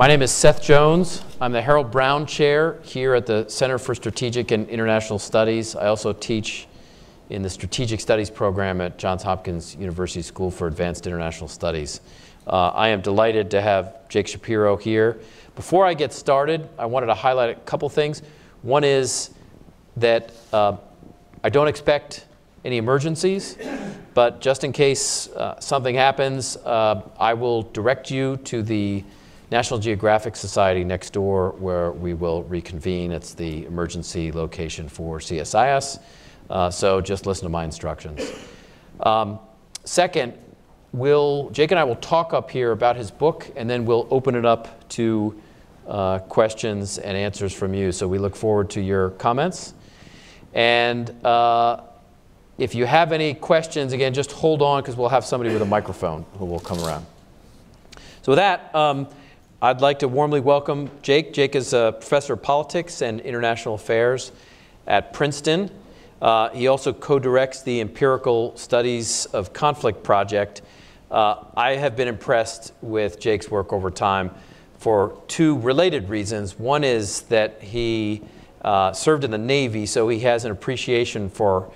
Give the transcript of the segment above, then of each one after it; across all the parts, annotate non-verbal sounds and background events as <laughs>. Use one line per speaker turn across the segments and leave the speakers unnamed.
My name is Seth Jones. I'm the Harold Brown Chair here at the Center for Strategic and International Studies. I also teach in the Strategic Studies program at Johns Hopkins University School for Advanced International Studies. Uh, I am delighted to have Jake Shapiro here. Before I get started, I wanted to highlight a couple things. One is that uh, I don't expect any emergencies, but just in case uh, something happens, uh, I will direct you to the National Geographic Society next door where we will reconvene. It's the emergency location for CSIS. Uh, so just listen to my instructions. Um, second, we'll, Jake and I will talk up here about his book and then we'll open it up to uh, questions and answers from you. So we look forward to your comments. And uh, if you have any questions, again, just hold on because we'll have somebody with a microphone who will come around. So with that, um, I'd like to warmly welcome Jake. Jake is a professor of politics and international affairs at Princeton. Uh, he also co-directs the Empirical Studies of Conflict project. Uh, I have been impressed with Jake's work over time for two related reasons. One is that he uh, served in the Navy, so he has an appreciation for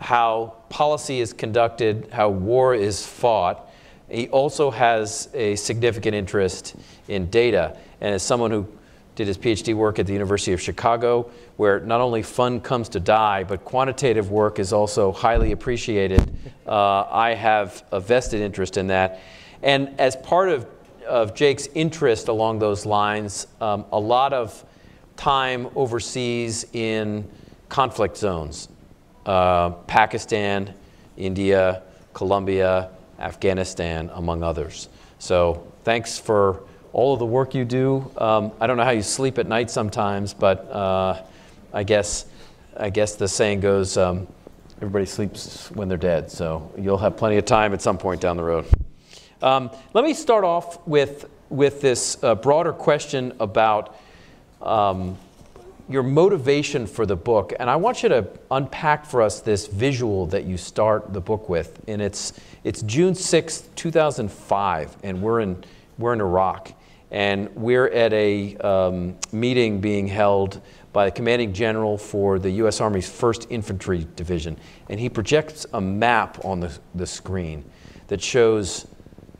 how policy is conducted, how war is fought, he also has a significant interest in data. And as someone who did his PhD work at the University of Chicago, where not only fun comes to die, but quantitative work is also highly appreciated, uh, I have a vested interest in that. And as part of, of Jake's interest along those lines, um, a lot of time overseas in conflict zones uh, Pakistan, India, Colombia, Afghanistan, among others. So thanks for all of the work you do. Um, I don't know how you sleep at night sometimes, but uh, I guess I guess the saying goes, um, everybody sleeps when they're dead. So you'll have plenty of time at some point down the road. Um, let me start off with with this uh, broader question about um, your motivation for the book. And I want you to unpack for us this visual that you start the book with. And it's, it's June 6th, 2005, and we're in, we're in Iraq. And we're at a um, meeting being held by the commanding general for the U.S. Army's 1st Infantry Division. And he projects a map on the, the screen that shows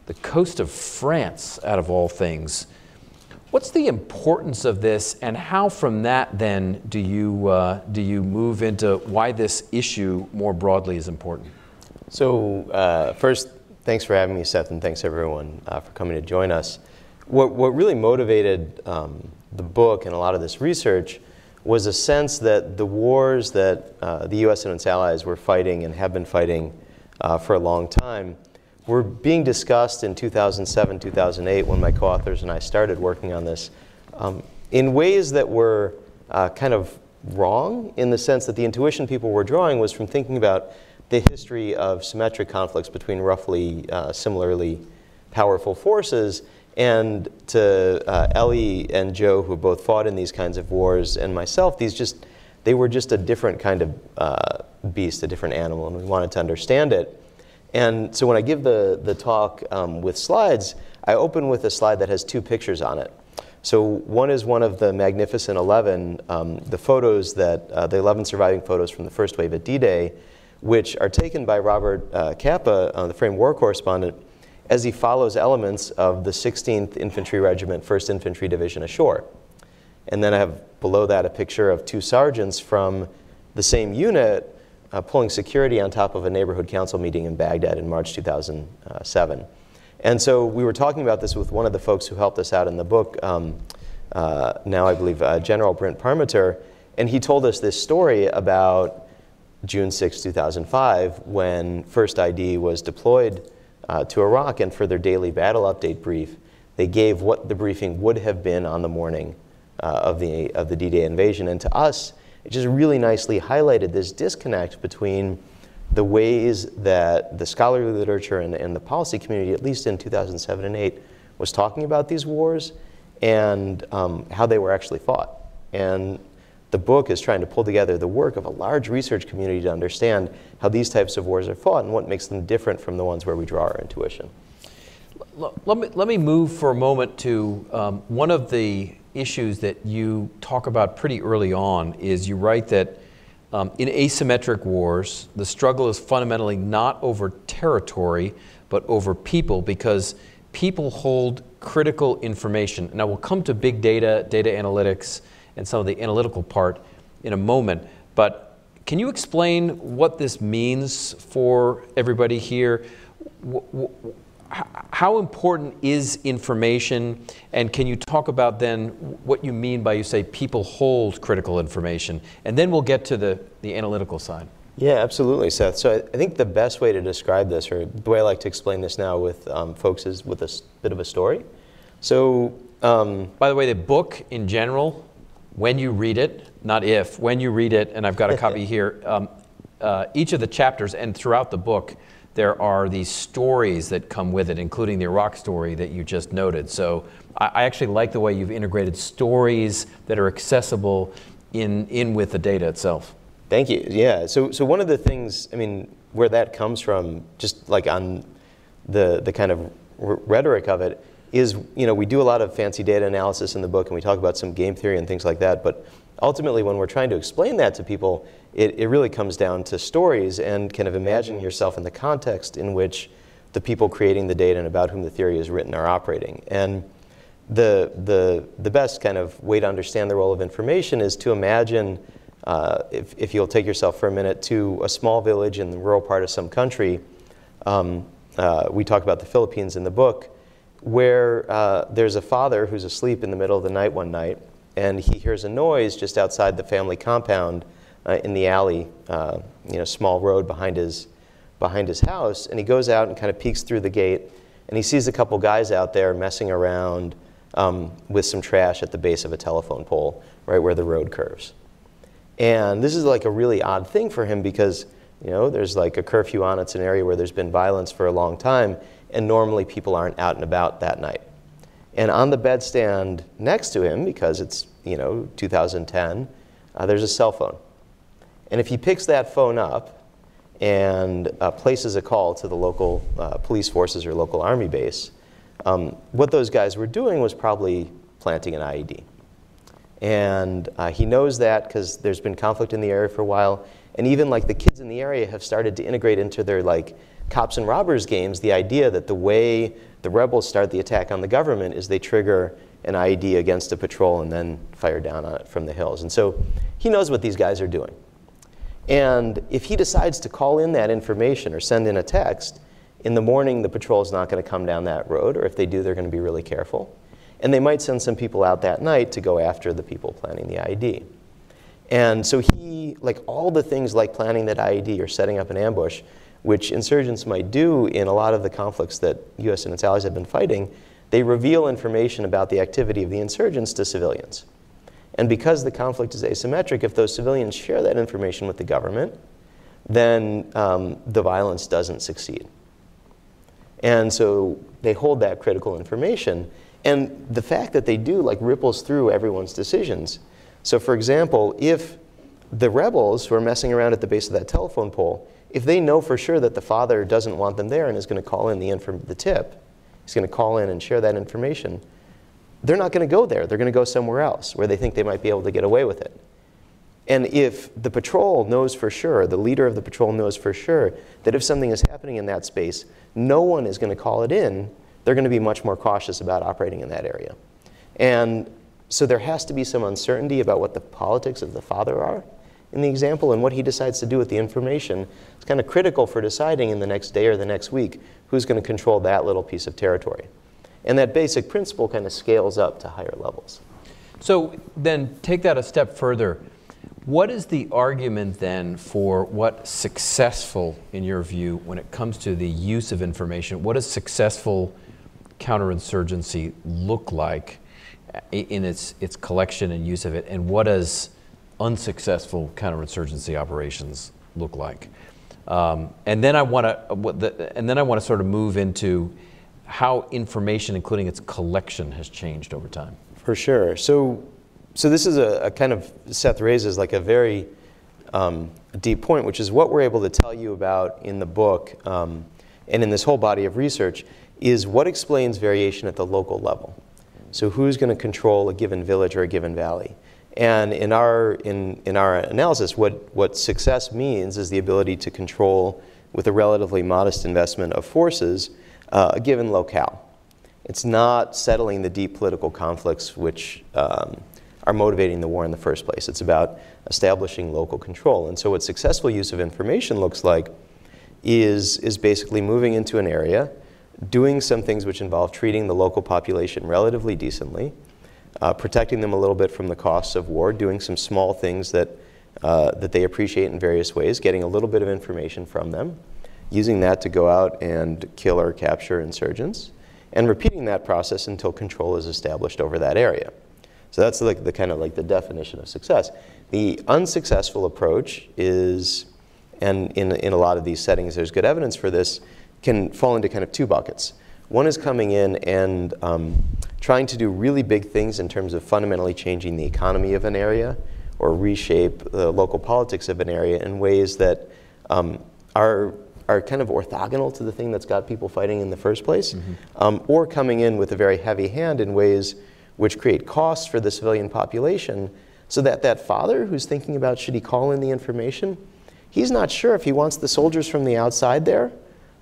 the coast of France, out of all things, What's the importance of this, and how from that then do you, uh, do you move into why this issue more broadly is important?
So, uh, first, thanks for having me, Seth, and thanks everyone uh, for coming to join us. What, what really motivated um, the book and a lot of this research was a sense that the wars that uh, the US and its allies were fighting and have been fighting uh, for a long time were being discussed in 2007, 2008 when my co-authors and I started working on this um, in ways that were uh, kind of wrong in the sense that the intuition people were drawing was from thinking about the history of symmetric conflicts between roughly uh, similarly powerful forces and to uh, Ellie and Joe who both fought in these kinds of wars and myself these just they were just a different kind of uh, beast a different animal and we wanted to understand it and so when I give the, the talk um, with slides, I open with a slide that has two pictures on it. So one is one of the Magnificent 11, um, the photos that, uh, the 11 surviving photos from the first wave at D-Day, which are taken by Robert uh, Capa, uh, the Frame War correspondent, as he follows elements of the 16th Infantry Regiment, 1st Infantry Division ashore. And then I have below that a picture of two sergeants from the same unit uh, pulling security on top of a neighborhood council meeting in Baghdad in March 2007. And so we were talking about this with one of the folks who helped us out in the book, um, uh, now I believe uh, General Brent Parmenter, and he told us this story about June 6, 2005, when First ID was deployed uh, to Iraq, and for their daily battle update brief, they gave what the briefing would have been on the morning uh, of the, of the D-Day invasion. And to us, it just really nicely highlighted this disconnect between the ways that the scholarly literature and, and the policy community, at least in 2007 and 8, was talking about these wars and um, how they were actually fought. And the book is trying to pull together the work of a large research community to understand how these types of wars are fought and what makes them different from the ones where we draw our intuition.
let, me, let me move for a moment to um, one of the issues that you talk about pretty early on is you write that um, in asymmetric wars, the struggle is fundamentally not over territory, but over people, because people hold critical information. Now, we'll come to big data, data analytics, and some of the analytical part in a moment, but can you explain what this means for everybody here? how important is information? And can you talk about then what you mean by you say people hold critical information? And then we'll get to the, the analytical side.
Yeah, absolutely, Seth. So I think the best way to describe this, or the way I like to explain this now with um, folks, is with a bit of a story. So,
um, by the way, the book in general, when you read it, not if, when you read it, and I've got a <laughs> copy here, um, uh, each of the chapters and throughout the book, there are these stories that come with it, including the Iraq story that you just noted. So I, I actually like the way you've integrated stories that are accessible in, in with the data itself.
Thank you. Yeah. So, so one of the things, I mean, where that comes from, just like on the, the kind of rhetoric of it, is, you know, we do a lot of fancy data analysis in the book and we talk about some game theory and things like that. But ultimately, when we're trying to explain that to people, it, it really comes down to stories and kind of imagine yourself in the context in which the people creating the data and about whom the theory is written are operating. And the, the, the best kind of way to understand the role of information is to imagine, uh, if, if you'll take yourself for a minute, to a small village in the rural part of some country. Um, uh, we talk about the Philippines in the book, where uh, there's a father who's asleep in the middle of the night one night, and he hears a noise just outside the family compound uh, in the alley, uh, you know, small road behind his, behind his house. And he goes out and kind of peeks through the gate, and he sees a couple guys out there messing around um, with some trash at the base of a telephone pole, right where the road curves. And this is like a really odd thing for him because, you know, there's like a curfew on. It's an area where there's been violence for a long time, and normally people aren't out and about that night. And on the bedstand next to him, because it's, you know, 2010, uh, there's a cell phone. And if he picks that phone up and uh, places a call to the local uh, police forces or local army base, um, what those guys were doing was probably planting an IED. And uh, he knows that because there's been conflict in the area for a while. And even like the kids in the area have started to integrate into their like cops and robbers games the idea that the way the rebels start the attack on the government is they trigger an IED against a patrol and then fire down on it from the hills. And so he knows what these guys are doing. And if he decides to call in that information or send in a text, in the morning the patrol is not going to come down that road, or if they do, they're going to be really careful. And they might send some people out that night to go after the people planning the IED. And so he, like all the things like planning that IED or setting up an ambush, which insurgents might do in a lot of the conflicts that US and its allies have been fighting, they reveal information about the activity of the insurgents to civilians. And because the conflict is asymmetric, if those civilians share that information with the government, then um, the violence doesn't succeed. And so they hold that critical information. And the fact that they do like ripples through everyone's decisions. So for example, if the rebels who are messing around at the base of that telephone pole, if they know for sure that the father doesn't want them there and is going to call in the, the tip, he's going to call in and share that information, they're not going to go there. They're going to go somewhere else where they think they might be able to get away with it. And if the patrol knows for sure, the leader of the patrol knows for sure, that if something is happening in that space, no one is going to call it in, they're going to be much more cautious about operating in that area. And so there has to be some uncertainty about what the politics of the father are in the example and what he decides to do with the information. It's kind of critical for deciding in the next day or the next week who's going to control that little piece of territory. And that basic principle kind of scales up to higher levels.
So then take that a step further. What is the argument then for what successful, in your view, when it comes to the use of information? What does successful counterinsurgency look like in its, its collection and use of it? And what does unsuccessful counterinsurgency operations look like? Um, and then I want to, and then I want to sort of move into how information, including its collection, has changed over time.
For sure. So, so this is a, a kind of Seth raises like a very um, deep point, which is what we're able to tell you about in the book um, and in this whole body of research is what explains variation at the local level. So who's going to control a given village or a given valley? And in our, in, in our analysis, what, what success means is the ability to control, with a relatively modest investment of forces, uh, a given locale. It's not settling the deep political conflicts which um, are motivating the war in the first place. It's about establishing local control. And so, what successful use of information looks like is, is basically moving into an area, doing some things which involve treating the local population relatively decently, uh, protecting them a little bit from the costs of war, doing some small things that, uh, that they appreciate in various ways, getting a little bit of information from them, using that to go out and kill or capture insurgents, and repeating that process until control is established over that area. So that's like the kind of like the definition of success. The unsuccessful approach is, and in, in a lot of these settings, there's good evidence for this, can fall into kind of two buckets. One is coming in and um, trying to do really big things in terms of fundamentally changing the economy of an area or reshape the local politics of an area in ways that um, are, are kind of orthogonal to the thing that's got people fighting in the first place, mm-hmm. um, or coming in with a very heavy hand in ways which create costs for the civilian population so that that father who's thinking about should he call in the information, he's not sure if he wants the soldiers from the outside there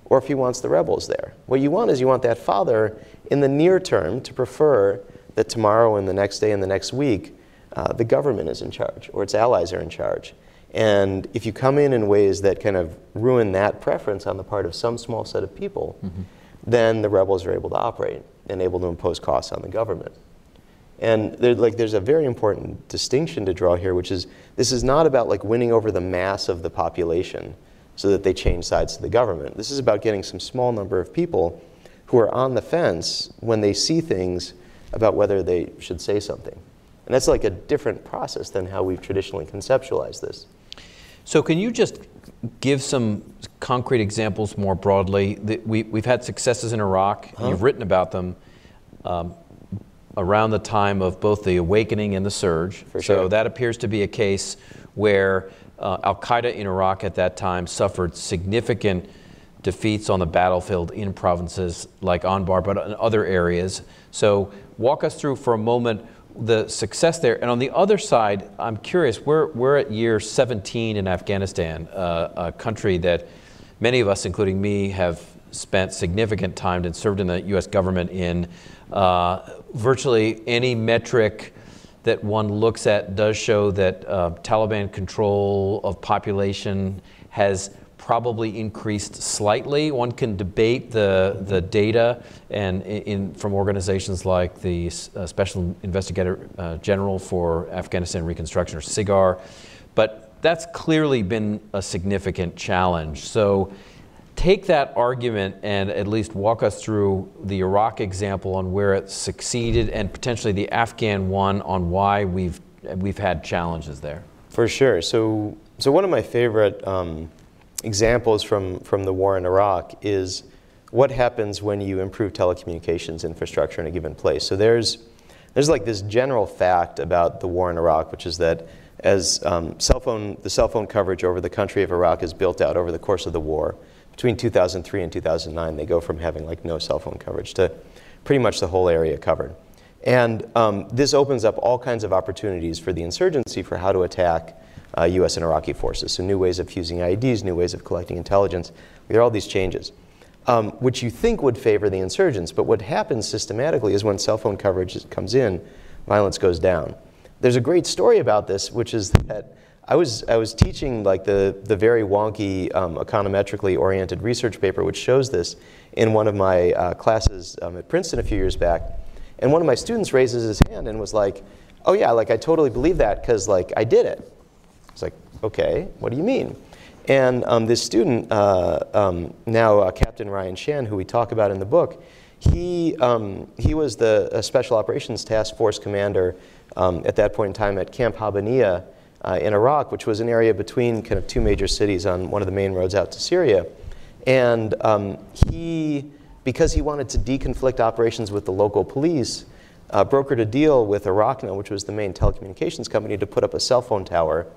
or if he wants the rebels there. What you want is you want that father in the near term to prefer that tomorrow and the next day and the next week uh, the government is in charge or its allies are in charge. And if you come in in ways that kind of ruin that preference on the part of some small set of people, mm-hmm. then the rebels are able to operate and able to impose costs on the government. And there, like, there's a very important distinction to draw here, which is this is not about like winning over the mass of the population so that they change sides to the government. This is about getting some small number of people who are on the fence when they see things about whether they should say something. And that's like a different process than how we've traditionally conceptualized this.
So, can you just give some concrete examples more broadly? We, have had successes in Iraq, huh? you've written about them. Um, around the time of both the awakening and the surge.
For
so that appears to be a case where uh, Al Qaeda in Iraq at that time suffered significant defeats on the battlefield in provinces like Anbar, but in other areas. So walk us through for a moment the success there. And on the other side, I'm curious, we're, we're at year 17 in Afghanistan, uh, a country that many of us, including me, have spent significant time and served in the U.S. government in. Uh, virtually any metric that one looks at does show that uh, Taliban control of population has probably increased slightly. One can debate the, the data and in, from organizations like the uh, Special Investigator uh, General for Afghanistan Reconstruction or SIGAR, but that's clearly been a significant challenge. So take that argument and at least walk us through the Iraq example on where it succeeded and potentially the Afghan one on why we've, we've had challenges there.
For sure. So, so one of my favorite um, examples from, from the war in Iraq is what happens when you improve telecommunications infrastructure in a given place. So there's, there's like this general fact about the war in Iraq, which is that as um, cell phone, the cell phone coverage over the country of Iraq is built out over the course of the war, between 2003 and 2009, they go from having like no cell phone coverage to pretty much the whole area covered. And um, this opens up all kinds of opportunities for the insurgency for how to attack uh, US and Iraqi forces. So, new ways of fusing IEDs, new ways of collecting intelligence. There are all these changes, um, which you think would favor the insurgents. But what happens systematically is when cell phone coverage comes in, violence goes down. There's a great story about this, which is that I was, I was teaching like the, the very wonky um, econometrically oriented research paper, which shows this in one of my uh, classes um, at Princeton a few years back. And one of my students raises his hand and was like, oh yeah, like I totally believe that because like I did it. I was like, okay, what do you mean? And um, this student, uh, um, now uh, Captain Ryan Shan, who we talk about in the book, he, um, he was the Special Operations Task Force commander um, at that point in time at Camp Habbaniyah uh, in Iraq, which was an area between kind of two major cities on one of the main roads out to Syria. And um, he, because he wanted to deconflict operations with the local police, uh, brokered a deal with Iraqna, which was the main telecommunications company, to put up a cell phone tower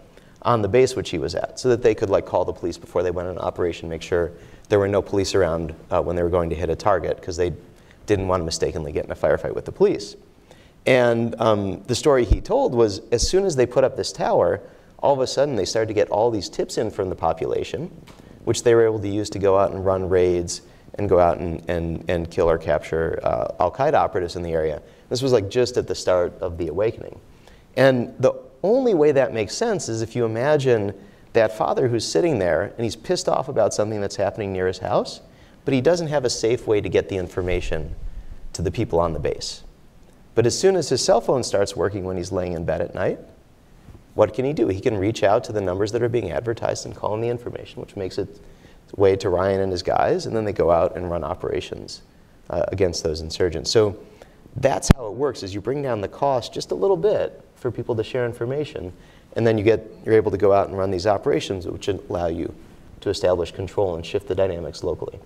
on the base which he was at so that they could like call the police before they went on operation, make sure there were no police around uh, when they were going to hit a target because they didn't want to mistakenly get in a firefight with the police. And um, the story he told was as soon as they put up this tower, all of a sudden they started to get all these tips in from the population, which they were able to use to go out and run raids and go out and, and, and kill or capture uh, Al Qaeda operatives in the area. This was like just at the start of the awakening. And the only way that makes sense is if you imagine that father who's sitting there and he's pissed off about something that's happening near his house, but he doesn't have a safe way to get the information to the people on the base. But as soon as his cell phone starts working when he's laying in bed at night, what can he do? He can reach out to the numbers that are being advertised and call in the information, which makes it way to Ryan and his guys, and then they go out and run operations uh, against those insurgents. So that's how it works: is you bring down the cost just a little bit for people to share information, and then you get you're able to go out and run these operations, which allow you to establish control and shift the dynamics locally.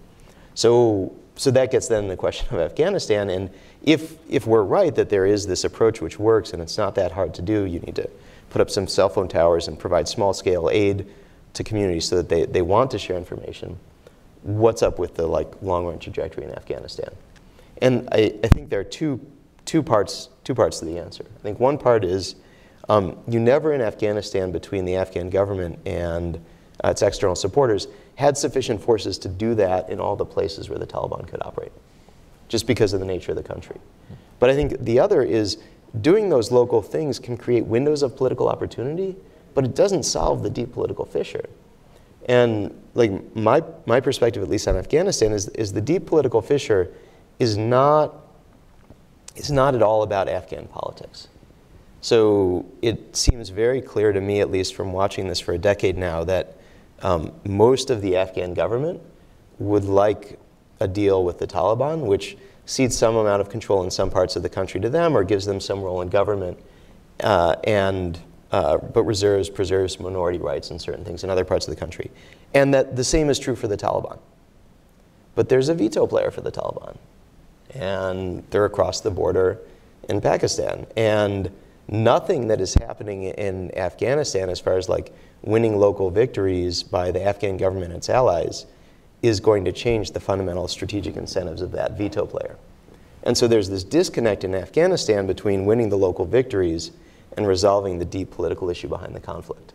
So, so that gets then the question of Afghanistan, and if if we're right that there is this approach which works and it's not that hard to do, you need to put up some cell phone towers and provide small scale aid to communities so that they, they want to share information. What's up with the like long run trajectory in Afghanistan? And I, I think there are two, two, parts, two parts to the answer. I think one part is um, you never in Afghanistan between the Afghan government and uh, its external supporters had sufficient forces to do that in all the places where the Taliban could operate, just because of the nature of the country. But I think the other is doing those local things can create windows of political opportunity but it doesn't solve the deep political fissure. And like my, my perspective, at least on Afghanistan, is, is the deep political fissure is not, is not at all about Afghan politics. So it seems very clear to me, at least from watching this for a decade now, that um, most of the Afghan government would like a deal with the Taliban, which cedes some amount of control in some parts of the country to them or gives them some role in government. Uh, and uh, but reserves, preserves minority rights and certain things in other parts of the country. And that the same is true for the Taliban. But there's a veto player for the Taliban. And they're across the border in Pakistan. And nothing that is happening in Afghanistan, as far as like winning local victories by the Afghan government and its allies, is going to change the fundamental strategic incentives of that veto player. And so there's this disconnect in Afghanistan between winning the local victories and resolving the deep political issue behind the conflict.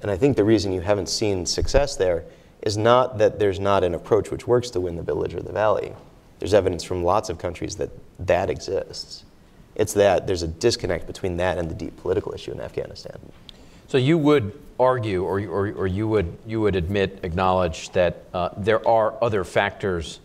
And I think the reason you haven't seen success there is not that there's not an approach which works to win the village or the valley. There's evidence from lots of countries that that exists. It's that there's a disconnect between that and the deep political issue in Afghanistan.
So you would argue, or, or, or you, would, you would admit, acknowledge that uh, there are other factors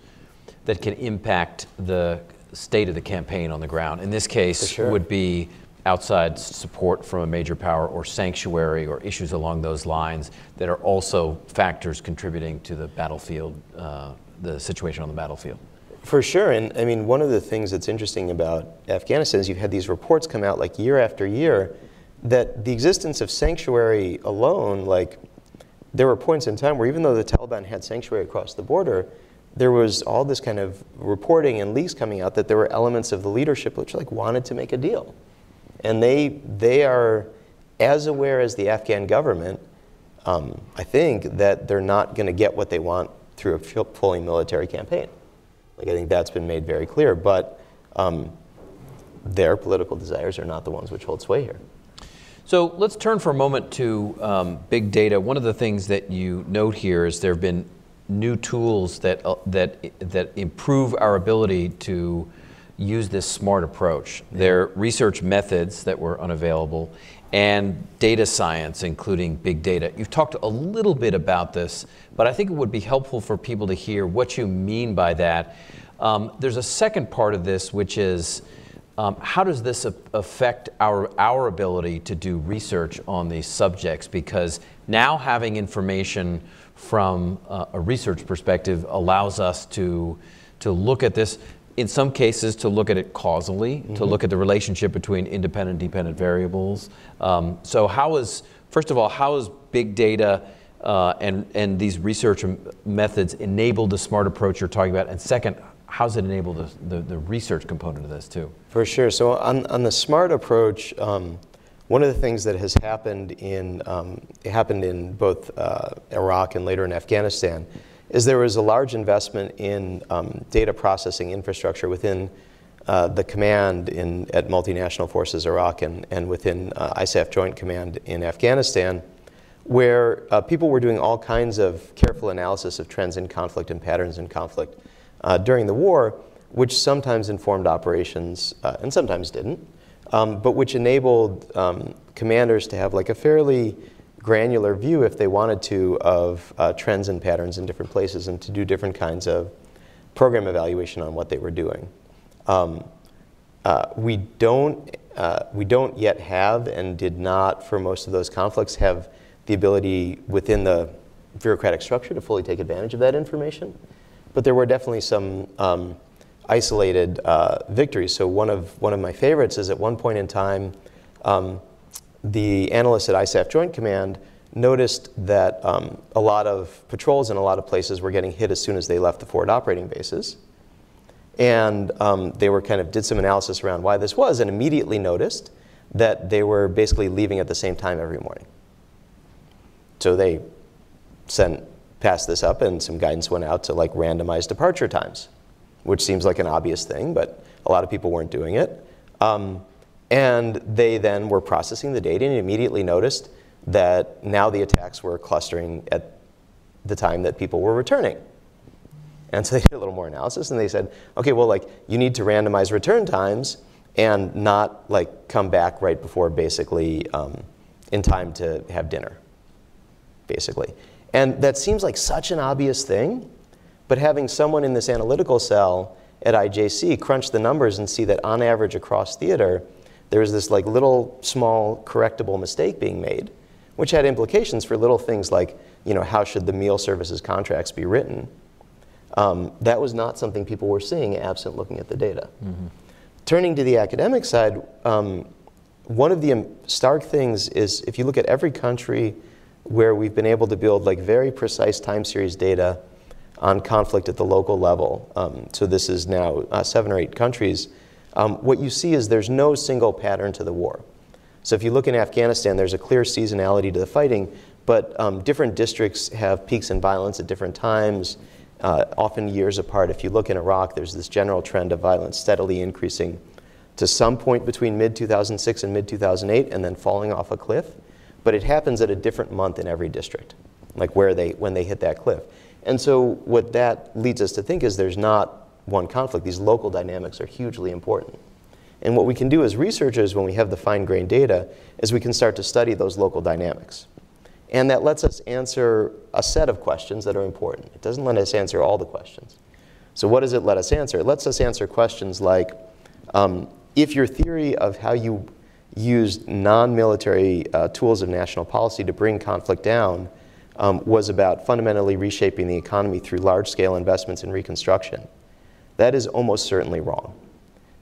that can impact the state of the campaign on the ground. In this case,
sure.
would be outside support from a major power or sanctuary or issues along those lines that are also factors contributing to the battlefield, uh, the situation on the battlefield.
For sure. And I mean, one of the things that's interesting about Afghanistan is you've had these reports come out like year after year that the existence of sanctuary alone, like, there were points in time where even though the Taliban had sanctuary across the border, there was all this kind of reporting and leaks coming out that there were elements of the leadership which like wanted to make a deal and they, they are as aware as the Afghan government, um, I think, that they're not going to get what they want through a fully military campaign. Like, I think that's been made very clear. But um, their political desires are not the ones which hold sway here.
So let's turn for a moment to um, big data. One of the things that you note here is there have been new tools that, uh, that, that improve our ability to use this smart approach. There are research methods that were unavailable and data science, including big data. You've talked a little bit about this, but I think it would be helpful for people to hear what you mean by that. Um, there's a second part of this, which is um, how does this affect our, our ability to do research on these subjects? Because now having information from uh, a research perspective allows us to, to look at this in some cases to look at it causally, mm-hmm. to look at the relationship between independent dependent variables. Um, so how is, first of all, how is big data uh, and, and these research methods enable the smart approach you're talking about? And second, how does it enable the, the, the research component of this too?
For sure. So on, on the smart approach, um, one of the things that has happened in, um, happened in both uh, Iraq and later in Afghanistan is there was a large investment in um, data processing infrastructure within uh, the command in, at multinational forces Iraq and, and within uh, ISAF Joint Command in Afghanistan, where uh, people were doing all kinds of careful analysis of trends in conflict and patterns in conflict uh, during the war, which sometimes informed operations uh, and sometimes didn't, um, but which enabled um, commanders to have like a fairly granular view, if they wanted to, of uh, trends and patterns in different places and to do different kinds of program evaluation on what they were doing. Um, uh, we don't uh, we don't yet have and did not for most of those conflicts have the ability within the bureaucratic structure to fully take advantage of that information. But there were definitely some um, isolated uh, victories. So one of one of my favorites is at one point in time, um, the analysts at ISAF Joint Command noticed that um, a lot of patrols in a lot of places were getting hit as soon as they left the forward operating bases. And um, they were kind of did some analysis around why this was and immediately noticed that they were basically leaving at the same time every morning. So they sent passed this up and some guidance went out to like randomized departure times, which seems like an obvious thing, but a lot of people weren't doing it. Um, and they then were processing the data and immediately noticed that now the attacks were clustering at the time that people were returning. And so they did a little more analysis and they said, okay, well, like you need to randomize return times and not like come back right before basically um, in time to have dinner, basically. And that seems like such an obvious thing, but having someone in this analytical cell at IJC crunch the numbers and see that on average across theater, there's this like little small correctable mistake being made, which had implications for little things like, you know, how should the meal services contracts be written? Um, that was not something people were seeing absent looking at the data. Mm-hmm. Turning to the academic side, um, one of the stark things is if you look at every country where we've been able to build like very precise time series data on conflict at the local level, um, so this is now uh, seven or eight countries, um, what you see is there's no single pattern to the war. So if you look in Afghanistan, there's a clear seasonality to the fighting, but um, different districts have peaks in violence at different times uh, often years apart. If you look in Iraq, there's this general trend of violence steadily increasing to some point between mid 2006 and mid 2008 and then falling off a cliff. But it happens at a different month in every district, like where they, when they hit that cliff. And so, what that leads us to think is there's not one conflict. These local dynamics are hugely important. And what we can do as researchers when we have the fine grained data is we can start to study those local dynamics. And that lets us answer a set of questions that are important. It doesn't let us answer all the questions. So, what does it let us answer? It lets us answer questions like um, if your theory of how you used non military uh, tools of national policy to bring conflict down um, was about fundamentally reshaping the economy through large scale investments in reconstruction, that is almost certainly wrong.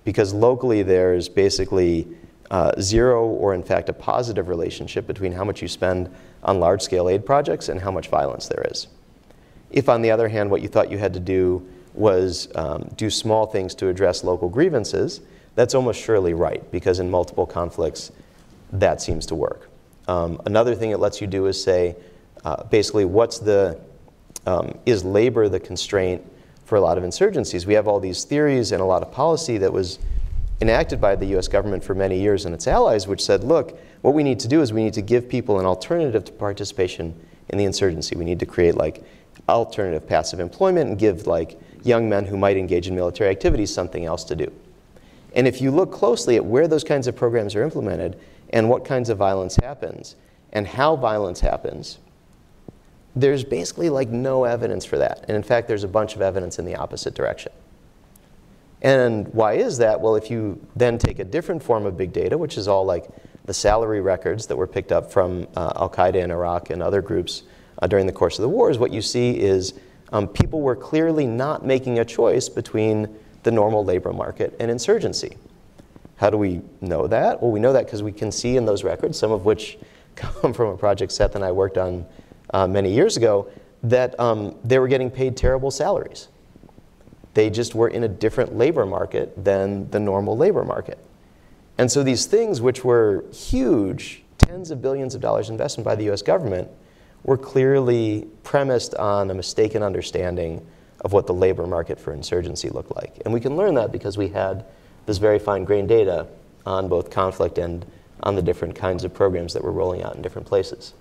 Because locally, there's basically uh, zero or, in fact, a positive relationship between how much you spend on large scale aid projects and how much violence there is. If, on the other hand, what you thought you had to do was um, do small things to address local grievances, that's almost surely right, because in multiple conflicts, that seems to work. Um, another thing it lets you do is say, uh, basically, what's the, um, is labor the constraint for a lot of insurgencies? We have all these theories and a lot of policy that was enacted by the US government for many years and its allies, which said, look, what we need to do is we need to give people an alternative to participation in the insurgency. We need to create like alternative passive employment and give like young men who might engage in military activities something else to do. And if you look closely at where those kinds of programs are implemented and what kinds of violence happens and how violence happens, there's basically like no evidence for that. And in fact, there's a bunch of evidence in the opposite direction. And why is that? Well, if you then take a different form of big data, which is all like the salary records that were picked up from uh, Al Qaeda in Iraq and other groups uh, during the course of the wars, what you see is um, people were clearly not making a choice between the normal labor market and insurgency. How do we know that? Well, we know that because we can see in those records, some of which <laughs> come from a project Seth and I worked on uh, many years ago, that um, they were getting paid terrible salaries. They just were in a different labor market than the normal labor market. And so these things, which were huge, tens of billions of dollars investment by the US government, were clearly premised on a mistaken understanding of what the labor market for insurgency looked like. And we can learn that because we had this very fine grained data on both conflict and on the different kinds of programs that were rolling out in different places.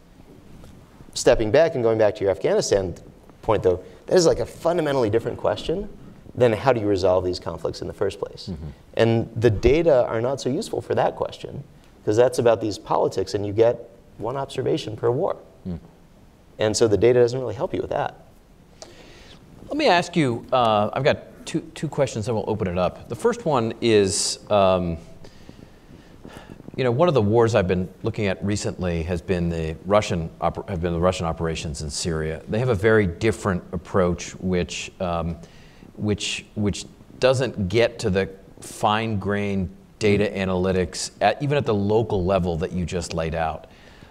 Stepping back and going back to your Afghanistan point, though, that is like a fundamentally different question than how do you resolve these conflicts in the first place. Mm-hmm. And the data are not so useful for that question because that's about these politics, and you get one observation per war. Mm. And so the data doesn't really help you with that.
Let me ask you uh, I've got two, two questions, and we'll open it up. The first one is um, you know, one of the wars I've been looking at recently has been the Russian have been the Russian operations in Syria. They have a very different approach, which um, which which doesn't get to the fine-grained data analytics at, even at the local level that you just laid out.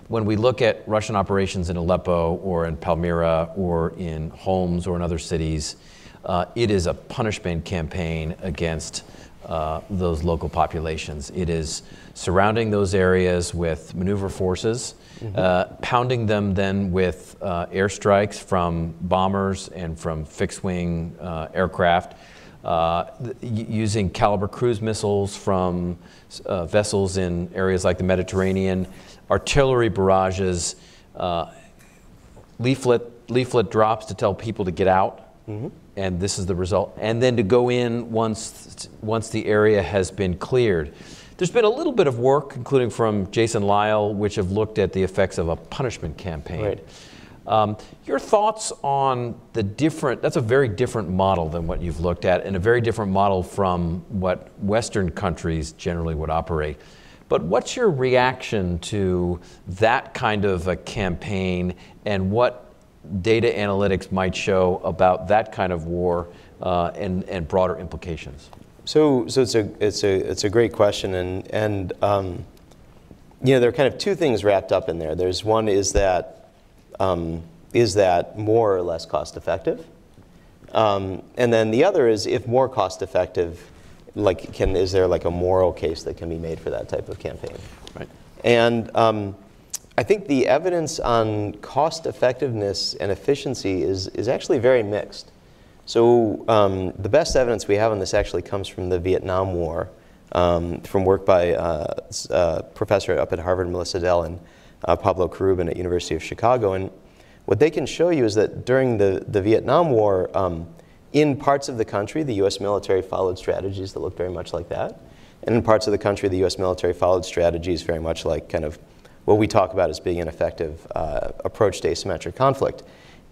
When we look at Russian operations in Aleppo or in Palmyra or in Homs or in other cities, uh, it is a punishment campaign against uh, those local populations. It is surrounding those areas with maneuver forces, mm-hmm. uh, pounding them then with uh, airstrikes from bombers and from fixed wing uh, aircraft, uh, using Kalibr cruise missiles from uh, vessels in areas like the Mediterranean, artillery barrages, leaflet, leaflet drops to tell people to get out. Mm-hmm and this is the result. And then to go in once, once the area has been cleared. There's been a little bit of work, including from Jason Lyall, which have looked at the effects of a punishment campaign.
Right.
Um, your thoughts on the different, that's a very different model than what you've looked at, and a very different model from what Western countries generally would operate. But what's your reaction to that kind of a campaign and what data analytics might show about that kind of war uh, and, and broader implications?
So, so it's a it's a it's a great question, and and um, you know there are kind of two things wrapped up in there. There's one is that um, is that more or less cost effective, um, and then the other is if more cost effective, like can is there like a moral case that can be made for that type of campaign?
Right.
And um, I think the evidence on cost effectiveness and efficiency is, is actually very mixed. So um, the best evidence we have on this actually comes from the Vietnam War, um, from work by uh, uh, professor up at Harvard, Melissa Dell, and uh, Pablo Querubin at University of Chicago. And what they can show you is that during the, the Vietnam War, um, in parts of the country, the U.S. military followed strategies that looked very much like that. And in parts of the country, the U.S. military followed strategies very much like kind of what we talk about as being an effective uh, approach to asymmetric conflict.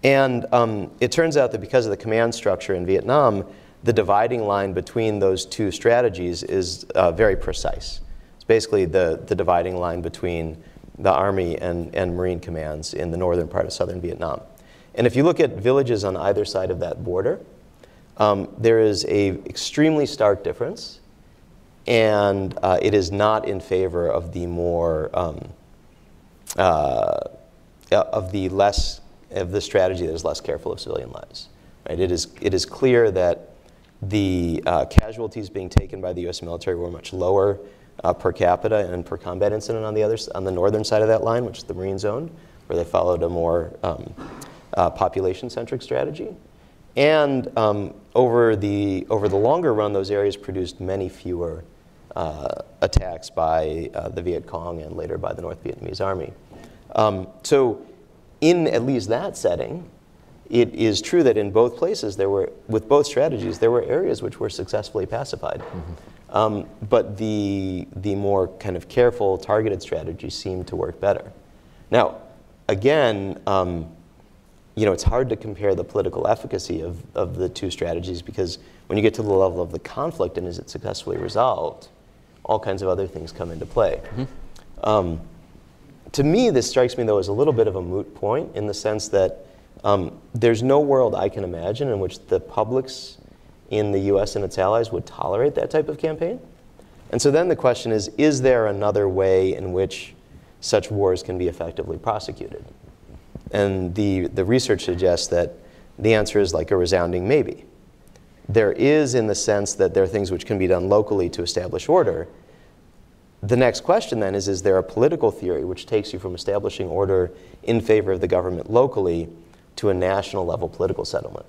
And um, it turns out that because of the command structure in Vietnam, the dividing line between those two strategies is uh, very precise. It's basically the, the dividing line between the Army and, and Marine commands in the northern part of southern Vietnam. And if you look at villages on either side of that border, um, there is a extremely stark difference, and uh, it is not in favor of the more um, uh, of the less of the strategy that is less careful of civilian lives. Right? It is it is clear that the uh, casualties being taken by the U.S. military were much lower uh, per capita and per combat incident on the other on the northern side of that line, which is the Marine Zone, where they followed a more um, uh, population-centric strategy. And um, over the over the longer run, those areas produced many fewer uh, attacks by uh, the Viet Cong and later by the North Vietnamese Army. Um, so, in at least that setting, it is true that in both places there were, with both strategies, there were areas which were successfully pacified. Mm-hmm. Um, but the, the more kind of careful, targeted strategies seemed to work better. Now, again, um, you know, it's hard to compare the political efficacy of, of the two strategies because when you get to the level of the conflict and is it successfully resolved, all kinds of other things come into play. Mm-hmm. Um, to me, this strikes me though as a little bit of a moot point in the sense that um, there's no world I can imagine in which the publics in the US and its allies would tolerate that type of campaign. And so then the question is is there another way in which such wars can be effectively prosecuted? And the, the research suggests that the answer is like a resounding maybe. There is, in the sense that there are things which can be done locally to establish order, the next question then is Is there a political theory which takes you from establishing order in favor of the government locally to a national level political settlement?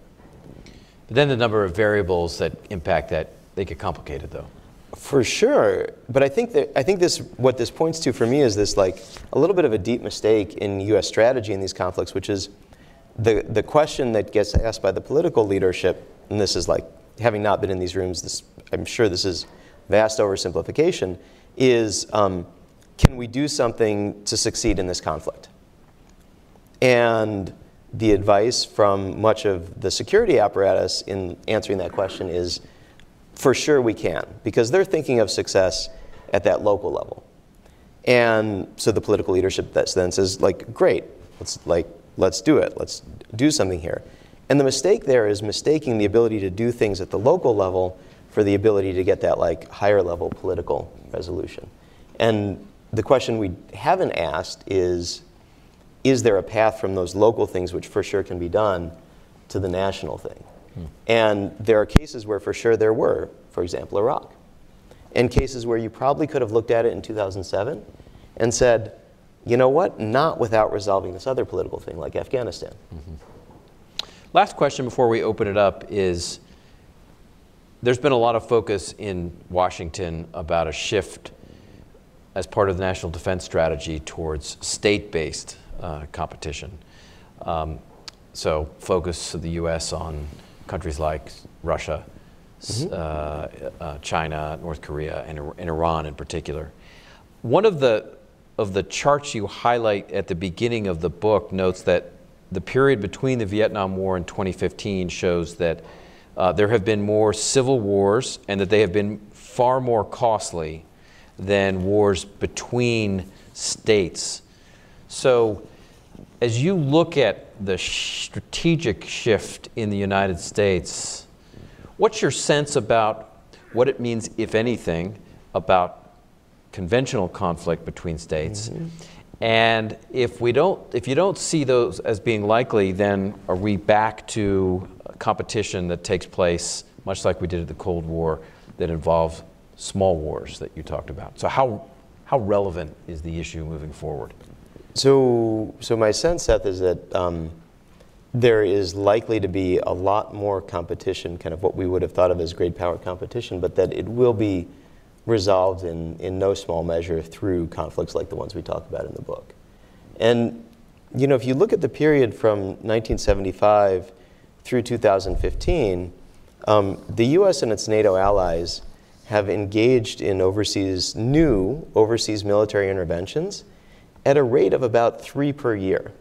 But then the number of variables that impact that, they get complicated though.
For sure, but I think that I think this what this points to for me is this like a little bit of a deep mistake in U.S. strategy in these conflicts, which is the the question that gets asked by the political leadership, and this is like having not been in these rooms, this I'm sure this is vast oversimplification, is um, can we do something to succeed in this conflict? And the advice from much of the security apparatus in answering that question is for sure we can, because they're thinking of success at that local level. And so the political leadership that then says, like, great, let's like let's do it, let's do something here. And the mistake there is mistaking the ability to do things at the local level for the ability to get that like higher level political resolution. And the question we haven't asked is is there a path from those local things, which for sure can be done, to the national thing? Hmm. And there are cases where for sure there were, for example, Iraq. And cases where you probably could have looked at it in 2007 and said, you know what, not without resolving this other political thing like Afghanistan. Mm-hmm.
Last question before we open it up is there's been a lot of focus in Washington about a shift as part of the national defense strategy towards state based uh, competition. Um, so, focus of the US on countries like Russia, mm-hmm. uh, uh, China, North Korea, and, and, Iran in particular. One of the, of the charts you highlight at the beginning of the book notes that the period between the Vietnam War and 2015 shows that uh, there have been more civil wars and that they have been far more costly than wars between states. So, as you look at the strategic shift in the United States, what's your sense about what it means, if anything, about conventional conflict between states? Mm-hmm. And if we don't, if you don't see those as being likely, then are we back to competition that takes place, much like we did at the Cold War, that involves small wars that you talked about. So how, how relevant is the issue moving forward?
So, so my sense, Seth, is that um, there is likely to be a lot more competition, kind of what we would have thought of as great power competition, but that it will be resolved in, in no small measure through conflicts like the ones we talk about in the book. And, you know, if you look at the period from 1975 through 2015, um, the US and its NATO allies have engaged in overseas, new overseas military interventions at a rate of about three per year.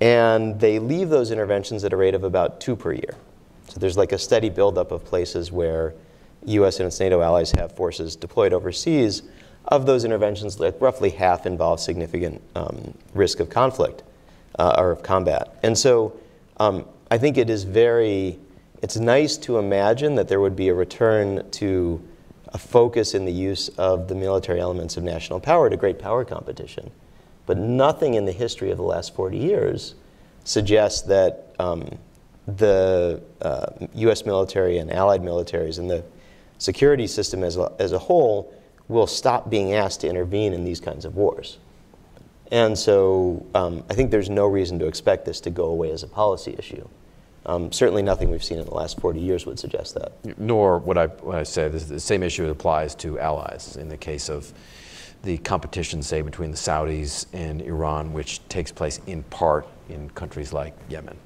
And they leave those interventions at a rate of about two per year. So there's like a steady buildup of places where US and its NATO allies have forces deployed overseas. Of those interventions, like roughly half involve significant um, risk of conflict uh, or of combat. And so um, I think it is very, it's nice to imagine that there would be a return to a focus in the use of the military elements of national power to great power competition. But nothing in the history of the last 40 years suggests that um, the uh, US military and allied militaries and the security system as a, as a whole will stop being asked to intervene in these kinds of wars. And so um, I think there's no reason to expect this to go away as a policy issue. Um, certainly nothing we've seen in the last 40 years would suggest that.
Nor would I, what I say, this, the same issue applies to allies in the case of the competition, say, between the Saudis and Iran, which takes place in part in countries like Yemen,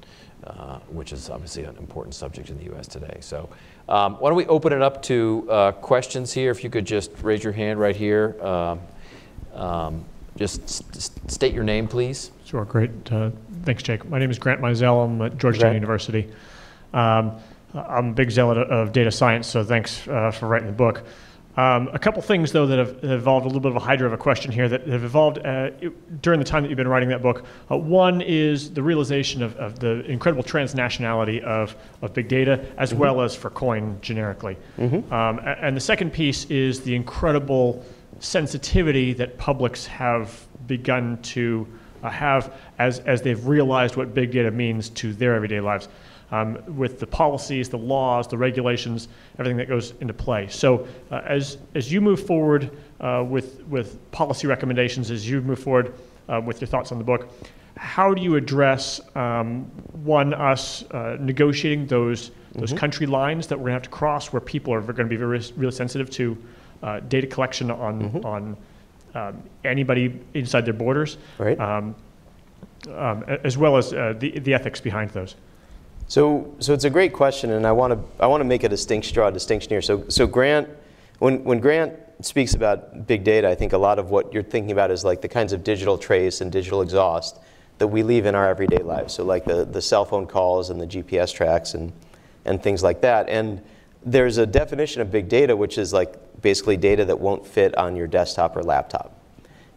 uh, which is obviously an important subject in the U.S. today. So um, why don't we open it up to uh, questions here? If you could just raise your hand right here. Um, um just st- state your name, please.
Sure, great. Uh, thanks, Jake. My name is Grant Meisel. I'm at Georgetown Grant. University. Um, I'm a big zealot of data science, so thanks uh, for writing the book. Um, a couple things, though, that have, evolved, a little bit of a hydra of a question here that have evolved uh, during the time that you've been writing that book. Uh, one is the realization of, of, the incredible transnationality of, of big data, as mm-hmm. well as for COIN generically. Mm-hmm. Um, and the second piece is the incredible sensitivity that publics have begun to uh, have as, as they've realized what big data means to their everyday lives. Um, with the policies, the laws, the regulations, everything that goes into play. So uh, as, as you move forward uh, with, with policy recommendations, as you move forward uh, with your thoughts on the book, how do you address, um, one, us uh, negotiating those, those country lines that we're going to have to cross where people are going to be very, really sensitive to uh, data collection on, on um, anybody inside their borders?
Right.
Um, um, as well as uh, the, the ethics behind those.
So, so it's a great question, and I want to I want to make a distinction, draw a distinction here. So, so Grant, when when Grant speaks about big data, I think a lot of what you're thinking about is like the kinds of digital trace and digital exhaust that we leave in our everyday lives. So, like the the cell phone calls and the GPS tracks and and things like that. And there's a definition of big data, which is like basically data that won't fit on your desktop or laptop.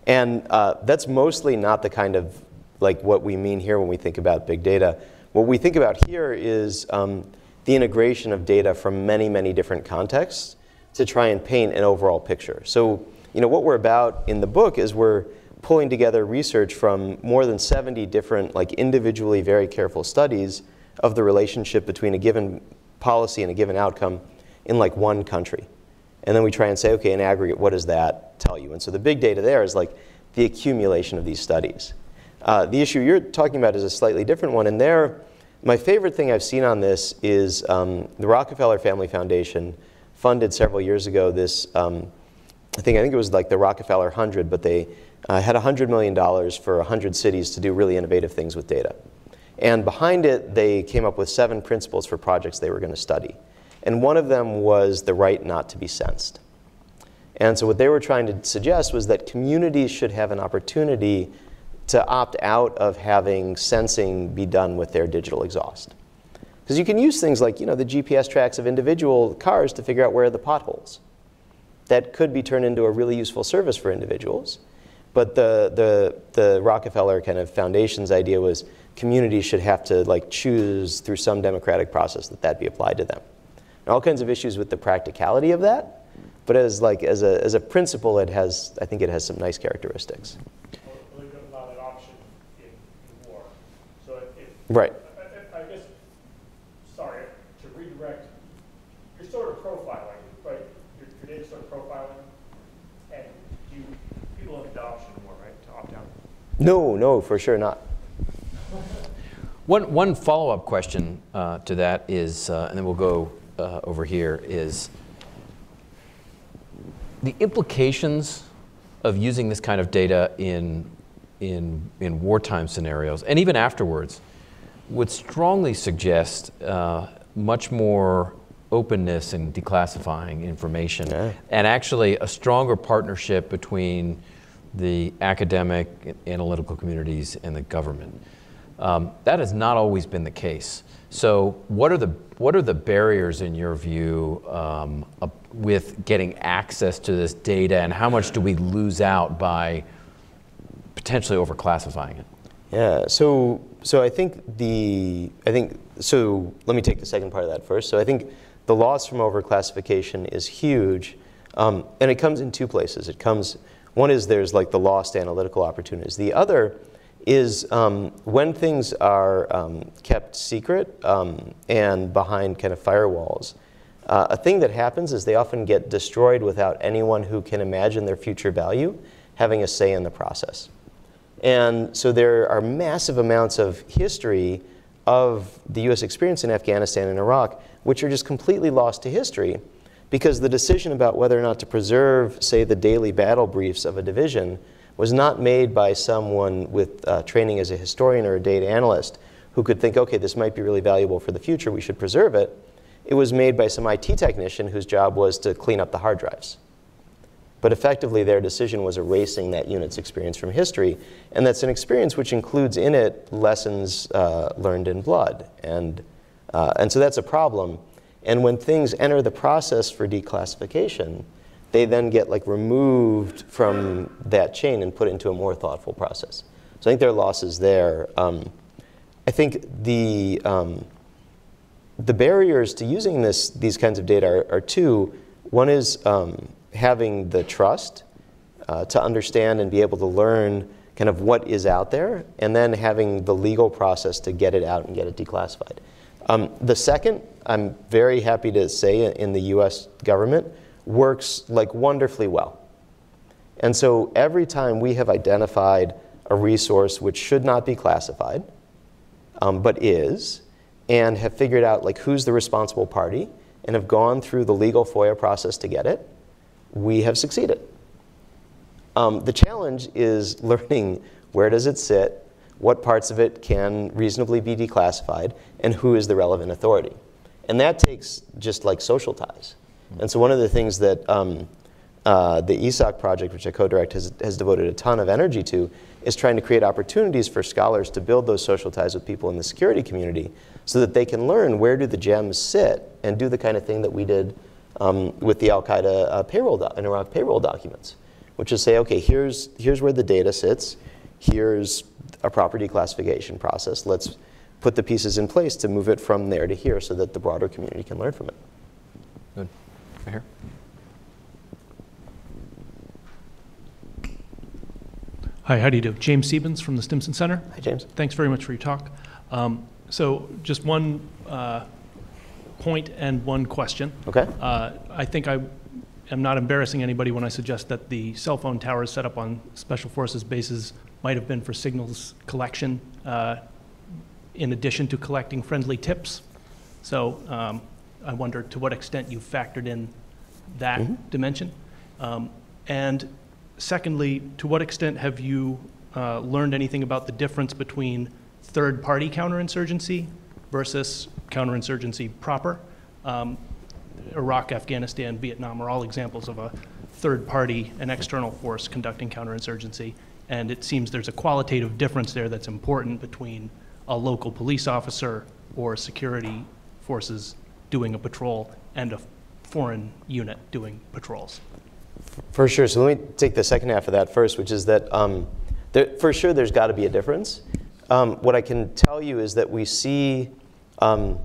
And uh, that's mostly not the kind of like what we mean here when we think about big data. What we think about here is um, the integration of data from many, many different contexts to try and paint an overall picture. So, you know, what we're about in the book is we're pulling together research from more than 70 different, like individually very careful studies of the relationship between a given policy and a given outcome in like one country. And then we try and say, okay, in aggregate, what does that tell you? And so the big data there is like the accumulation of these studies. Uh, the issue you're talking about is a slightly different one. And there, my favorite thing I've seen on this is um, the Rockefeller Family Foundation funded several years ago this, um, I think I think it was like the Rockefeller 100, but they uh, had $100 million for 100 cities to do really innovative things with data. And behind it, they came up with seven principles for projects they were going to study. And one of them was the right not to be sensed. And so what they were trying to suggest was that communities should have an opportunity to opt out of having sensing be done with their digital exhaust. Because you can use things like you know, the GPS tracks of individual cars to figure out where are the potholes. That could be turned into a really useful service for individuals. But the, the, the Rockefeller kind of foundation's idea was communities should have to like choose through some democratic process that that be applied to them. And all kinds of issues with the practicality of that, but as like as a, as a principle, it has I think it has some nice characteristics.
Well, they allow that option in, in war. So if,
Right.
I, I guess, sorry, to redirect, you're sort of profiling, right? Your, your data sort of profiling, and you, people have the option more, right, to opt out.
No, no, for sure not. <laughs>
One, one follow-up question uh, to that is, uh, and then we'll go uh, over here, is the implications of using this kind of data in, in, in wartime scenarios, and even afterwards, would strongly suggest uh, much more openness in declassifying information,
Yeah.
and actually a stronger partnership between the academic, analytical communities, and the government. Um, that has not always been the case. So, what are the what are the barriers in your view um, up- with getting access to this data, and how much do we lose out by potentially overclassifying it?
Yeah. So so I think the I think so. Let me take the second part of that first. So I think the loss from overclassification is huge, um, and it comes in two places. It comes one is there's like the lost analytical opportunities. The other is um, when things are um, kept secret um, and behind kind of firewalls. Uh, a thing that happens is they often get destroyed without anyone who can imagine their future value having a say in the process. And so there are massive amounts of history of the US experience in Afghanistan and Iraq, which are just completely lost to history because the decision about whether or not to preserve, say, the daily battle briefs of a division was not made by someone with uh, training as a historian or a data analyst who could think, okay, this might be really valuable for the future, we should preserve it. It was made by some IT technician whose job was to clean up the hard drives. But effectively, their decision was erasing that unit's experience from history. And that's an experience which includes in it lessons uh, learned in blood. And, uh, and so that's a problem. And when things enter the process for declassification, they then get like removed from that chain and put into a more thoughtful process. So I think there are losses there. Um, I think the, um, the barriers to using this, these kinds of data are, are two. One is um, having the trust uh, to understand and be able to learn kind of what is out there, and then having the legal process to get it out and get it declassified. Um, the second, I'm very happy to say, in the US government, works like wonderfully well. And so every time we have identified a resource which should not be classified, um, but is, and have figured out like who's the responsible party, and have gone through the legal FOIA process to get it, we have succeeded. Um, the challenge is <laughs> learning where does it sit, what parts of it can reasonably be declassified, and who is the relevant authority. And that takes just like social ties. And so one of the things that um, uh, the ESOC project, which I co-direct, has, has devoted a ton of energy to, is trying to create opportunities for scholars to build those social ties with people in the security community so that they can learn where do the gems sit and do the kind of thing that we did um, with the Al-Qaeda uh, payroll do- in Iraq payroll documents, which is say, okay, here's, here's where the data sits, here's a proper declassification process. Let's put the pieces in place to move it from there to here so that the broader community can learn from it.
Good. Right here.
Hi, how do you do? James Siebens from the Stimson Center.
Hi, James.
Thanks very much for your talk. Um, so, just one uh, point and one question.
Okay.
Uh, I think I am not embarrassing anybody when I suggest that the cell phone towers set up on Special Forces bases might have been for signals collection uh, in addition to collecting friendly tips. So, um, I wonder to what extent you factored in that dimension. Um, and secondly, to what extent have you uh, learned anything about the difference between third party counterinsurgency versus counterinsurgency proper? Um, Iraq, Afghanistan, Vietnam are all examples of a third party, an external force conducting counterinsurgency. And it seems there's a qualitative difference there that's important between a local police officer or security forces doing a patrol and a foreign unit doing patrols.
For sure. So let me take the second half of that first, which is that um, there, for sure there's got to be a difference. Um, what I can tell you is that we see um,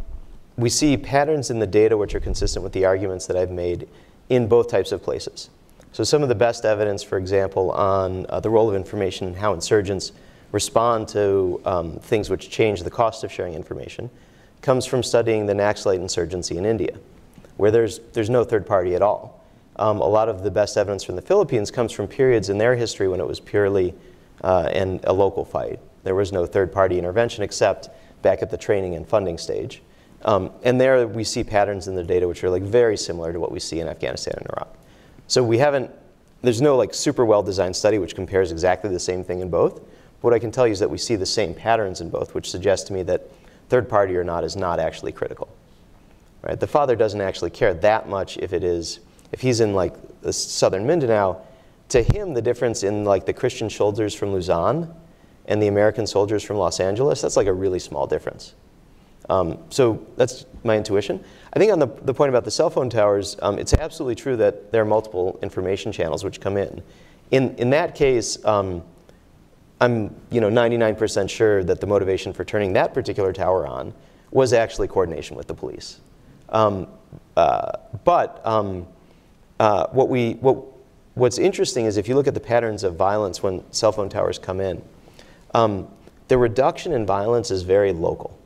we see patterns in the data which are consistent with the arguments that I've made in both types of places. So some of the best evidence, for example, on uh, the role of information and how insurgents respond to um, things which change the cost of sharing information comes from studying the Naxalite insurgency in India, where there's, there's no third party at all. Um, a lot of the best evidence from the Philippines comes from periods in their history when it was purely uh, in a local fight. There was no third party intervention except back at the training and funding stage. Um, and there we see patterns in the data which are like very similar to what we see in Afghanistan and Iraq. So we haven't, there's no like super well designed study which compares exactly the same thing in both. What I can tell you is that we see the same patterns in both, which suggests to me that third party or not is not actually critical. Right? The father doesn't actually care that much if it is, if he's in like the southern Mindanao, to him the difference in like the Christian soldiers from Luzon and the American soldiers from Los Angeles, that's like a really small difference. Um, so that's my intuition. I think on the, the point about the cell phone towers, um, it's absolutely true that there are multiple information channels which come in. In, in that case, um, I'm you know 99% sure that the motivation for turning that particular tower on was actually coordination with the police. Um, uh, but um, uh, what we what what's interesting is if you look at the patterns of violence when cell phone towers come in, um, the reduction in violence is very local.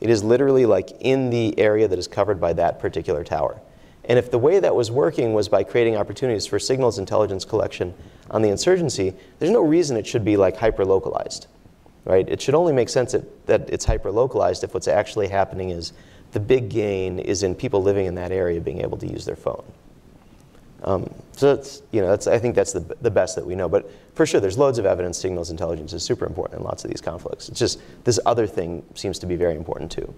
It is literally like in the area that is covered by that particular tower. And if the way that was working was by creating opportunities for signals intelligence collection on the insurgency, there's no reason it should be like hyper localized, right? It should only make sense that, that it's hyper localized if what's actually happening is the big gain is in people living in that area being able to use their phone. Um, so that's, you know, that's, I think that's the, the best that we know. But for sure, there's loads of evidence signals intelligence is super important in lots of these conflicts. It's just this other thing seems to be very important too.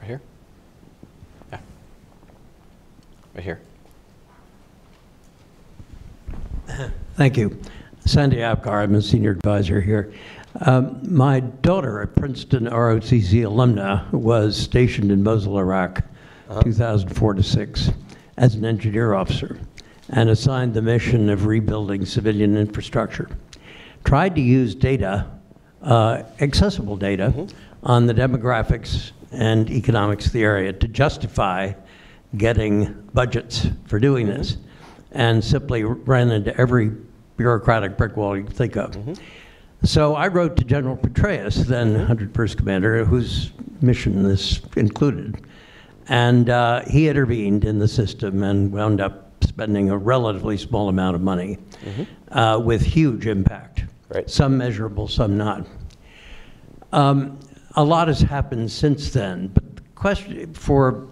Right here? Yeah. Right here. <clears throat>
Thank you. Sandy Apgar, I'm a senior advisor here. Um, my daughter, a Princeton ROTC alumna, was stationed in Mosul, Iraq, 2004 to 6, as an engineer officer, and assigned the mission of rebuilding civilian infrastructure. Tried to use data, uh, accessible data, on the demographics and economics of the area to justify getting budgets for doing this, and simply ran into every bureaucratic brick wall you could think of. So I wrote to General Petraeus, then 101st Commander, whose mission this included. And uh, he intervened in the system and wound up spending a relatively small amount of money uh, with huge impact.
Right.
Some measurable, some not. Um, a lot has happened since then, but the question for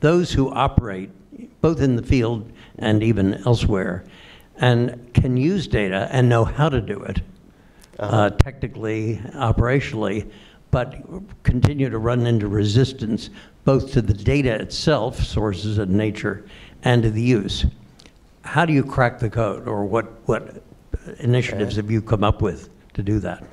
those who operate both in the field and even elsewhere and can use data and know how to do it uh, technically, operationally, but continue to run into resistance both to the data itself, sources and nature, and to the use. How do you crack the code, or what, what initiatives have you come up with to do that?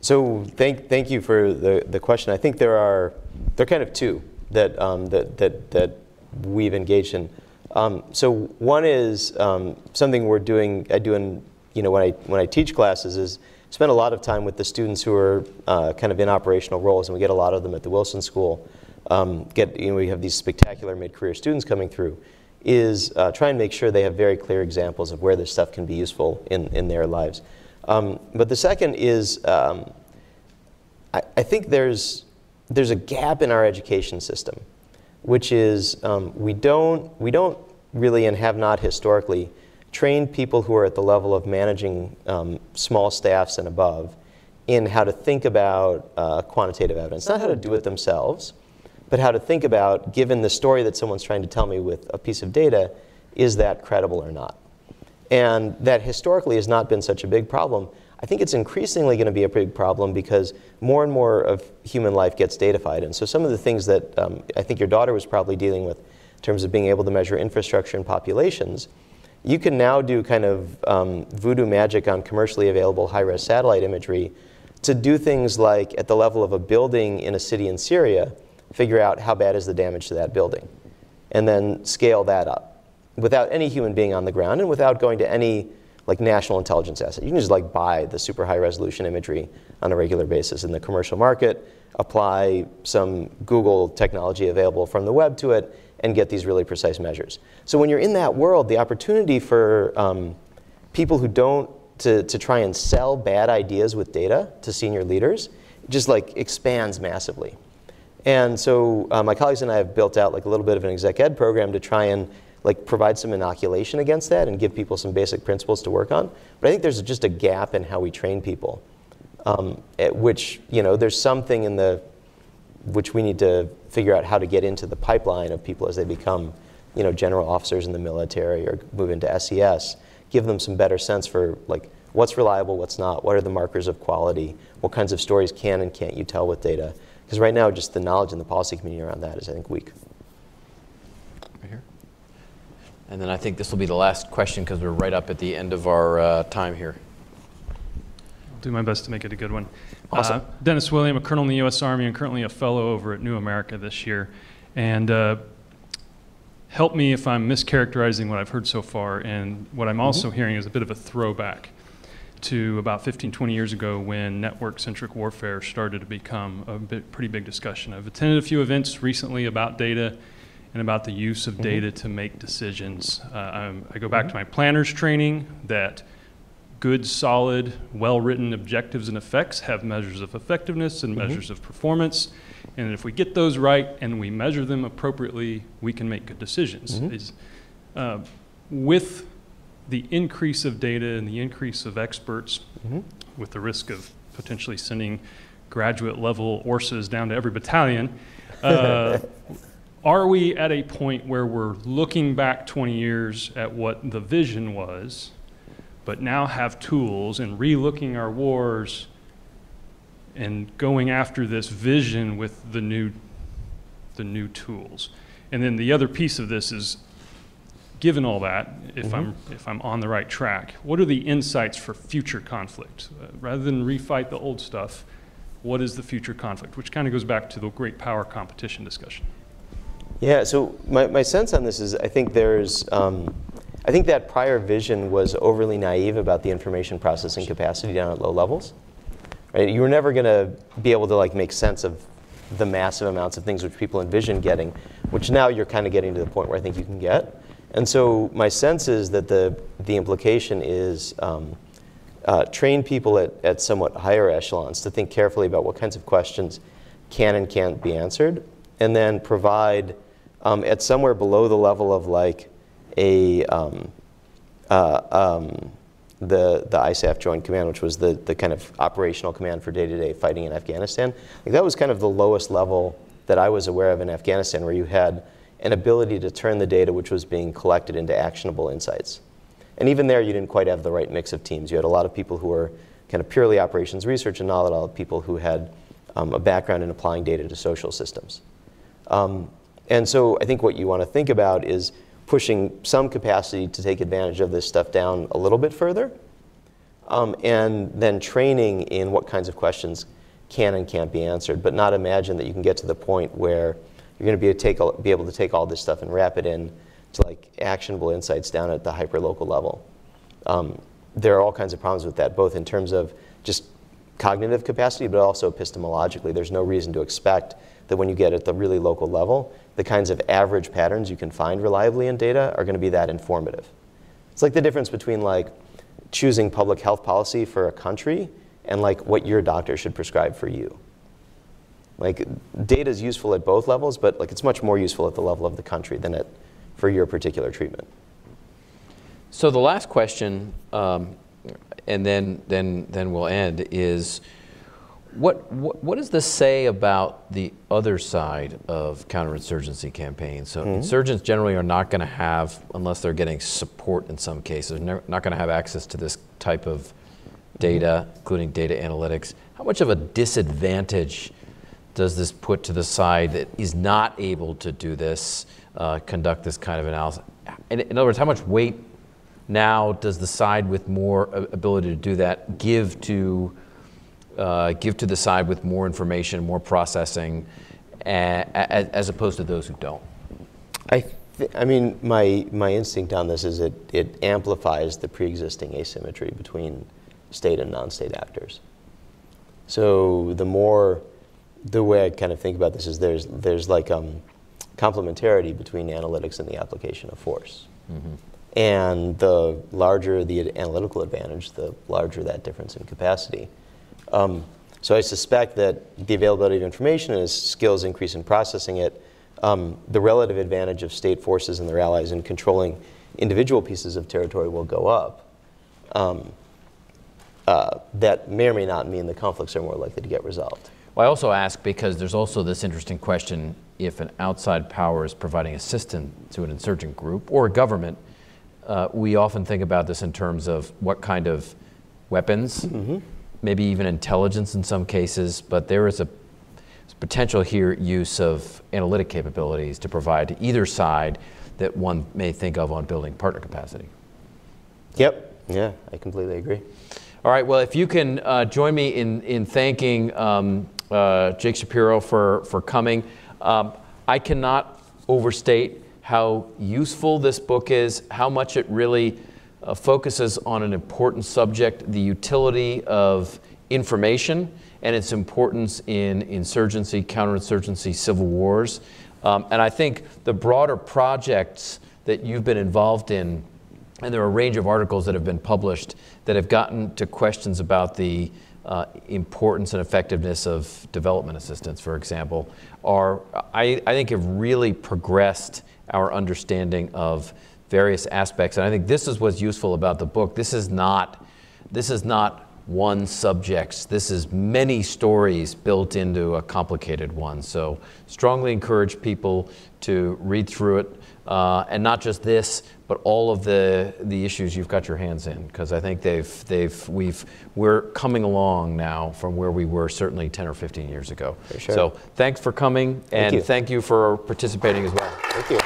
So thank, thank you for the, the question. I think there are, there are kind of two that, um, that, that, that we've engaged in. Um, so one is um, something we're doing, I do in, you know, when I, when I teach classes is spend a lot of time with the students who are uh, kind of in operational roles, and we get a lot of them at the Wilson School. Um, get, you know, we have these spectacular mid-career students coming through, is uh, try and make sure they have very clear examples of where this stuff can be useful in, in their lives. Um, but the second is, um, I, I think there's, there's a gap in our education system, which is um, we, don't, we don't really and have not historically trained people who are at the level of managing um, small staffs and above in how to think about uh, quantitative evidence. Not how to do it themselves, but how to think about, given the story that someone's trying to tell me with a piece of data, is that credible or not? And that historically has not been such a big problem. I think it's increasingly going to be a big problem because more and more of human life gets datafied. And so some of the things that um, I think your daughter was probably dealing with in terms of being able to measure infrastructure and populations, you can now do kind of um, voodoo magic on commercially available high-res satellite imagery to do things like at the level of a building in a city in Syria, figure out how bad is the damage to that building, and then scale that up without any human being on the ground and without going to any like national intelligence asset. You can just like buy the super high resolution imagery on a regular basis in the commercial market, apply some Google technology available from the web to it, and get these really precise measures. So when you're in that world, the opportunity for um, people who don't to, to try and sell bad ideas with data to senior leaders just like expands massively. And so uh, my colleagues and I have built out like a little bit of an exec ed program to try and like provide some inoculation against that and give people some basic principles to work on. But I think there's just a gap in how we train people, um, which you know there's something in the which we need to figure out how to get into the pipeline of people as they become you know general officers in the military or move into SES. Give them some better sense for like what's reliable, what's not, what are the markers of quality, what kinds of stories can and can't you tell with data. Because right now, just the knowledge in the policy community around that is, I think, weak.
Right here. And then I think this will be the last question because we're right up at the end of our uh, time here.
I'll do my best to make it a good one.
Awesome.
Uh, Dennis William, a colonel in the U.S. Army and currently a fellow over at New America this year. And uh, help me if I'm mischaracterizing what I've heard so far. And what I'm also hearing is a bit of a throwback to about 15, 20 years ago when network-centric warfare started to become a bit, pretty big discussion. I've attended a few events recently about data and about the use of data to make decisions. Uh, I go back to my planner's training that good, solid, well-written objectives and effects have measures of effectiveness and measures of performance. And if we get those right and we measure them appropriately, we can make good decisions. Is, uh, with the increase of data and the increase of experts, with the risk of potentially sending graduate level ORSAs down to every battalion, uh, <laughs> are we at a point where we're looking back 20 years at what the vision was, but now have tools and relooking our wars and going after this vision with the new, the new tools? And then the other piece of this is given all that, if I'm if I'm on the right track, what are the insights for future conflict? Uh, rather than refight the old stuff, what is the future conflict? Which kind of goes back to the great power competition discussion.
Yeah, so my, my sense on this is I think there's, um, I think that prior vision was overly naive about the information processing capacity down at low levels. Right? You were never going to be able to like make sense of the massive amounts of things which people envision getting, which now you're kind of getting to the point where I think you can get. And so my sense is that the, the implication is um, uh, train people at, at somewhat higher echelons to think carefully about what kinds of questions can and can't be answered, and then provide um, at somewhere below the level of like a um, uh, um, the the ISAF Joint Command, which was the the kind of operational command for day-to-day fighting in Afghanistan. Like that was kind of the lowest level that I was aware of in Afghanistan, where you had an ability to turn the data which was being collected into actionable insights. And even there, you didn't quite have the right mix of teams. You had a lot of people who were kind of purely operations research, and not a lot of people who had um, a background in applying data to social systems. Um, and so I think what you want to think about is pushing some capacity to take advantage of this stuff down a little bit further, um, and then training in what kinds of questions can and can't be answered, but not imagine that you can get to the point where you're going to be able to take, be able to take all this stuff and wrap it in to like actionable insights down at the hyperlocal level. Um, there are all kinds of problems with that, both in terms of just cognitive capacity, but also epistemologically. There's no reason to expect that when you get at the really local level, the kinds of average patterns you can find reliably in data are going to be that informative. It's like the difference between like choosing public health policy for a country and like what your doctor should prescribe for you. Like data is useful at both levels, but like it's much more useful at the level of the country than at for your particular treatment.
So the last question, um, and then, then, then we'll end, is what, what, what, does this say about the other side of counterinsurgency campaigns? So mm-hmm. insurgents generally are not going to have, unless they're getting support in some cases, not going to have access to this type of data, including data analytics. How much of a disadvantage does this put to the side that is not able to do this? uh, conduct this kind of analysis. In, in, other words, how much weight now does the side with more ability to do that give to uh, give to the side with more information, more processing, as, as opposed to those who don't?
I, I mean, my, my instinct on this is it, it amplifies the pre-existing asymmetry between state and non-state actors. So the more, the way I kind of think about this is there's, there's like, um, complementarity between analytics and the application of force. Mm-hmm. And the larger the analytical advantage, the larger that difference in capacity. Um, so I suspect that the availability of information and as skills increase in processing it, um, the relative advantage of state forces and their allies in controlling individual pieces of territory will go up. Um, uh, that may or may not mean the conflicts are more likely to get resolved.
Well, I also ask because there's also this interesting question if an outside power is providing assistance to an insurgent group or a government. Uh, we often think about this in terms of what kind of weapons, mm-hmm. maybe even intelligence in some cases, but there is a potential here use of analytic capabilities to provide to either side that one may think of on building partner capacity.
Yep, yeah, I completely agree.
All right, well, if you can uh, join me in, in thanking um, uh, Jake Shapiro for, for coming. Um, I cannot overstate how useful this book is, how much it really uh, focuses on an important subject, the utility of information and its importance in insurgency, counterinsurgency, civil wars. Um, and I think the broader projects that you've been involved in, and there are a range of articles that have been published that have gotten to questions about the uh, importance and effectiveness of development assistance, for example, are, I, I think, have really progressed our understanding of various aspects. And I think this is what's useful about the book. This is not, this is not one subject. This is many stories built into a complicated one. So strongly encourage people to read through it. Uh, and not just this, but all of the, the issues you've got your hands in, because I think they've, they've, we've, we're coming along now from where we were certainly 10 or 15 years ago.
Sure.
So thanks for coming, and
thank you.
thank you for participating as well.
Thank you.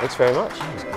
Thanks very much.